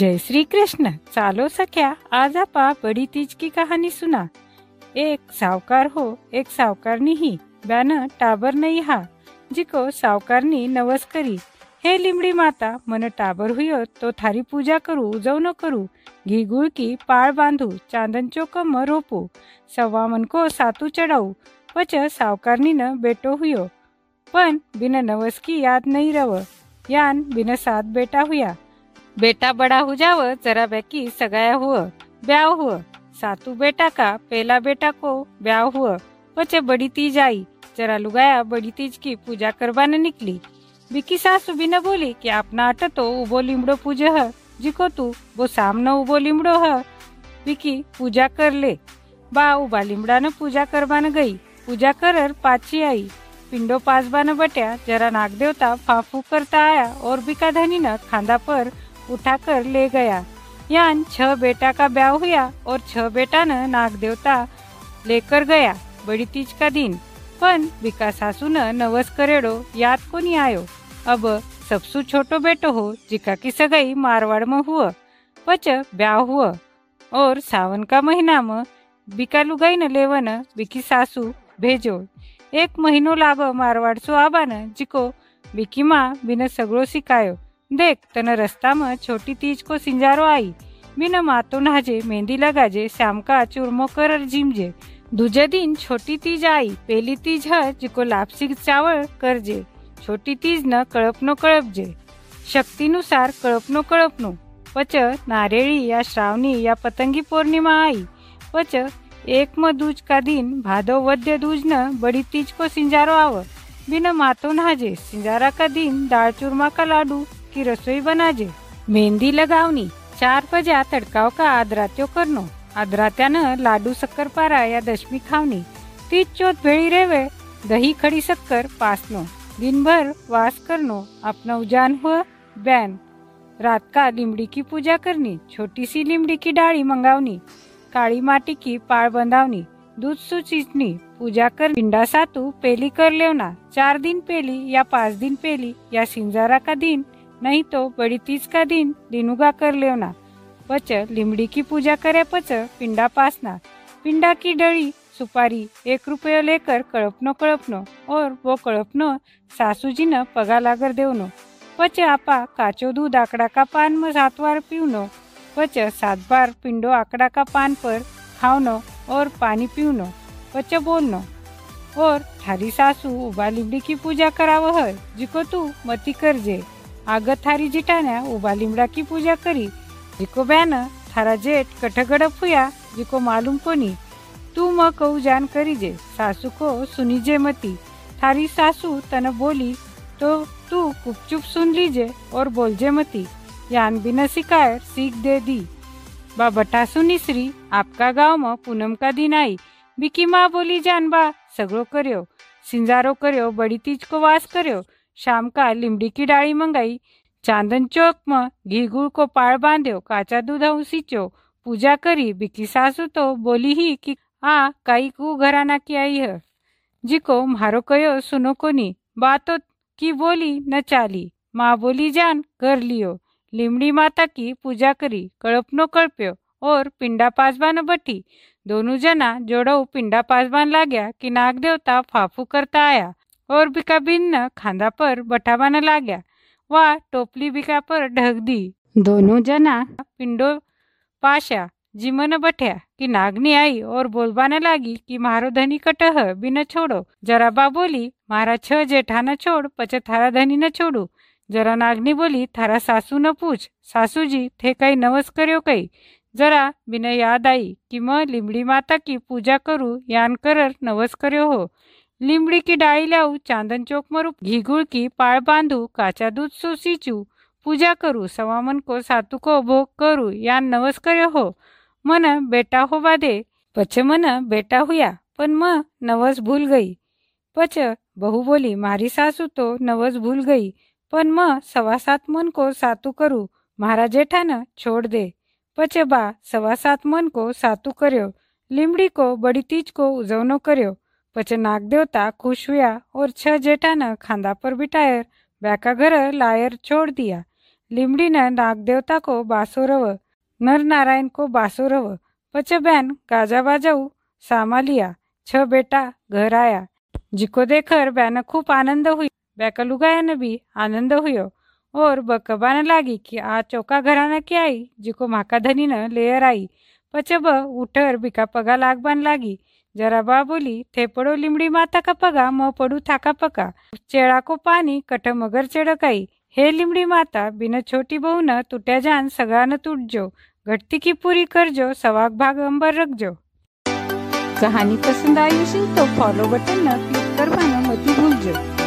जय श्री कृष्ण चालो सख्या आज आपा बड़ी तीज की कहानी सुना. एक सावकार हो एक सावकारनी ही. ब्यान टाबर नहीं हा. जिको सावकारनी नवस करी. हे लिमडी माता मन टाबर हुयो तो थारी पूजा करू उजव न करू. घी की पाळ बांधू चांदन चोकम रोपू. सव्वा मन को सातू चढाऊ. पच सावकारनी न बेटो हुयो पण बिन नवस की याद नहीं रव. यान बिन सात बेटा हुया. बेटा बड़ा हो जाव, जरा बैकी सगाया हुआ ब्याह हुआ सातू बेटा का पहला बेटा को ब्याह हुआ पचे बड़ी तीज आई, जरा लुगाया बड़ी तीज की पूजा करवाने निकली। बिकी सासू भी न बोली कि अपना अट तो उबो लिमड़ो पूजे है, जिको तू वो सामने उबो लिमड़ो है। बिकी पूजा कर ले। बा उबा लिमड़ा ने पूजा करवाने गई। पूजा कर पाची आई। पिंडो पासबान बट्या जरा नाग देवता फाफू करता आया और बिका धनी न खांदा पर उठाकर ले गया। यान छह बेटा का ब्याह हुआ और छह बेटा न नाग देवता लेकर गया बड़ी तीज का दिन। पण बिका सासू न नवस करेडो याद को नहीं आयो? अब सबसु छोटो बेटो हो, जिका की सगाई मारवाड़ में हुआ पच ब्याह हुआ और सावन का महीना में बिका लुगाई न लेवन बिकी सासू भेजो। एक महीनो लागो मारवाड़ सो आबान, जिको बिकी माँ बिना सगळो सिकायो रस्ता में छोटी तीज को सिंजारो आई। बिन मातो नहाजे मेहंदी लगाजे, श्याम का चूरमो कर जिमजे दूजे दिन छोटी तीज आई, पहली तीज है जिको लापसी चावल करजे। छोटी तीज न कळपनो कळपजे। शक्तीनुसार कळपनो कळपनो। पच नारेळी या श्रावणी या पतंगी पौर्णिमा आई। पच एक म दूज का दिन भादो वद्य दूज न बड़ी तीज को सिंजारो आव। बिन मातो नहाजे सिंजारा का दिन दाल चूरमा का लाडू। की रसोई बनाजे. मेहंदी लगावनी, चार बजा तडकाव का आदरात्यो करनो आदरात्यानं लाडू शक्करपारा या दशमी खावनी. तीच चौथ भेळी रेवे, दही, खड़ी शक्कर पासनो. दिन भर वास करनो अपना उजान हुआ बैन रात का लिमड़ी की पूजा करनी छोटी सी लिमड़ी की डाली मंगावनी. काली माटी की पाड़ बंधावनी, दूध सुचीचनी पूजा कर पिंडा सातू पेली कर लेना चार दिन पेली या पाँच दिन पेली या सिंजारा का दिन. नहीं तो बड़ी तीज का दिन दिनुगा कर लेवना। पच लिमड़ी की पूजा करे पच पिंडा पासना। पिंडा की डली सुपारी, एक रुपये लेकर कड़पनो कड़पनो और वो कड़पनो सासू जी न पगा लागर देवनो पच आपा काचो दूध आकड़ा का पान में सात बार पीवनो पच सात बार पिंडो आकड़ा का पान पर खावनो और पानी पीवनो पच बोलनो, और थारी सासू उबा लिमड़ी की पूजा कराव है जिको तू मती करजे। आगत थारी जिटाण्या उबा लिमड़ा की पूजा करी. जिको बैन थारा जेठ कठगड़प हुआ जिको मालूम कोनी तू म कहू जान करीजे सासू को सुनीजे मती. थारी सासू तन बोली तो तू चुप सुन लीजे और बोलजे मती. यान बिना सिकाय सीख दे दी. बा बटासू निसरी, आपका गाँव में पूनम का दिन आई. बिकी माँ बोली, जान बा सगड़ो करो सिंजारो करो बड़ी तीज को वास कर्यो. शाम का लिमड़ी की डाली मंगाई। चांदन चौक में घी गुड़ को पाड़ बांध्यो काचा दूध सींचो पूजा करी, बिकी सासू तो बोली ही कि, आ, काई कु घराना की आई है? जिको मारो कयो, सुनो कोनी, बातो की बोली न चाली। माँ बोली, जान कर लियो। लिमड़ी माता की पूजा करी कड़पनो कड़प्यो और पिंडा पासबान बटी। दोनों जना जोड़ो पिंडा पासबान लाग्या कि नाग देवता फाफू करता आया। और बिका भिन्न खांदा पर बटावाने लाग्या वा टोपली बिका पर ढक दी। दोनों जना पिंडो पाशा जिमन बठ्या कि नागनी आई और बोलबाने लागी कि मारो धनी कटह बिन छोड़ो। जरा बा बोली, मारा छ जेठा न छोड़ पचे थारा धनी न छोड़ू। जरा नागनी बोली, थारा सासू न पूछ। सासू जी थे कई नवस करो कई। जरा बिन याद आई कि मैं लिमड़ी माता की पूजा करूँ, यान कर नवस करो हो। लिमड़ी की डाई लाऊ चांदन चौक मरू, घी गुड़ की पाड़ बांधू, काचा दूध सो सींचू पूजा करू, सवामन को सातू को भोग करू यान नवस करो हो. मन बेटा हो बादे पछ मन बेटा हुआ पण म नवस भूल गई. पछ बहू बोली, मारी सासू तो नवस भूल गई, पण म सवा सात मन को सातू करू मारा जेठा न छोड़ दे. पछ बा, सवा सात मन को सातू कर्यो लिमड़ी को बड़ी तीज को उजवनो कर्यो पछ नाग देवता खुश हुआ और छह जेठा न खांदा पर बिठायर बैका घर लायर छोड़ दिया। लिमड़ीन नागदेवता को बासोरव नर नारायण को बासोरव पचे बहन गाजा बाजाऊ सामा लिया, छ बेटा घर आया। जिको देखकर बैन खूब आनंद हुई बैका लुगाया गायन भी आनंद हुयो और बकबान लागी कि आ चौका घराना की आई, जिको माका धनी न लेयर आई। पचे ब उठर बिका पगा लागबान लागी जरा बा बोली थे पड़ो लिमड़ी माता का पगा, म पड़ू थाका पका. चेड़ा को पानी कट मगर चेड़काई. हे लिमड़ी माता, बिन छोटी बहू न तुट्या जान सगळा न तुटजो. घटती की पूरी करजो, सवाग भाग अंबर रखजो कहानी पसंद आई तो फॉलो बटन न क्लिक करवाना मत भूलजो.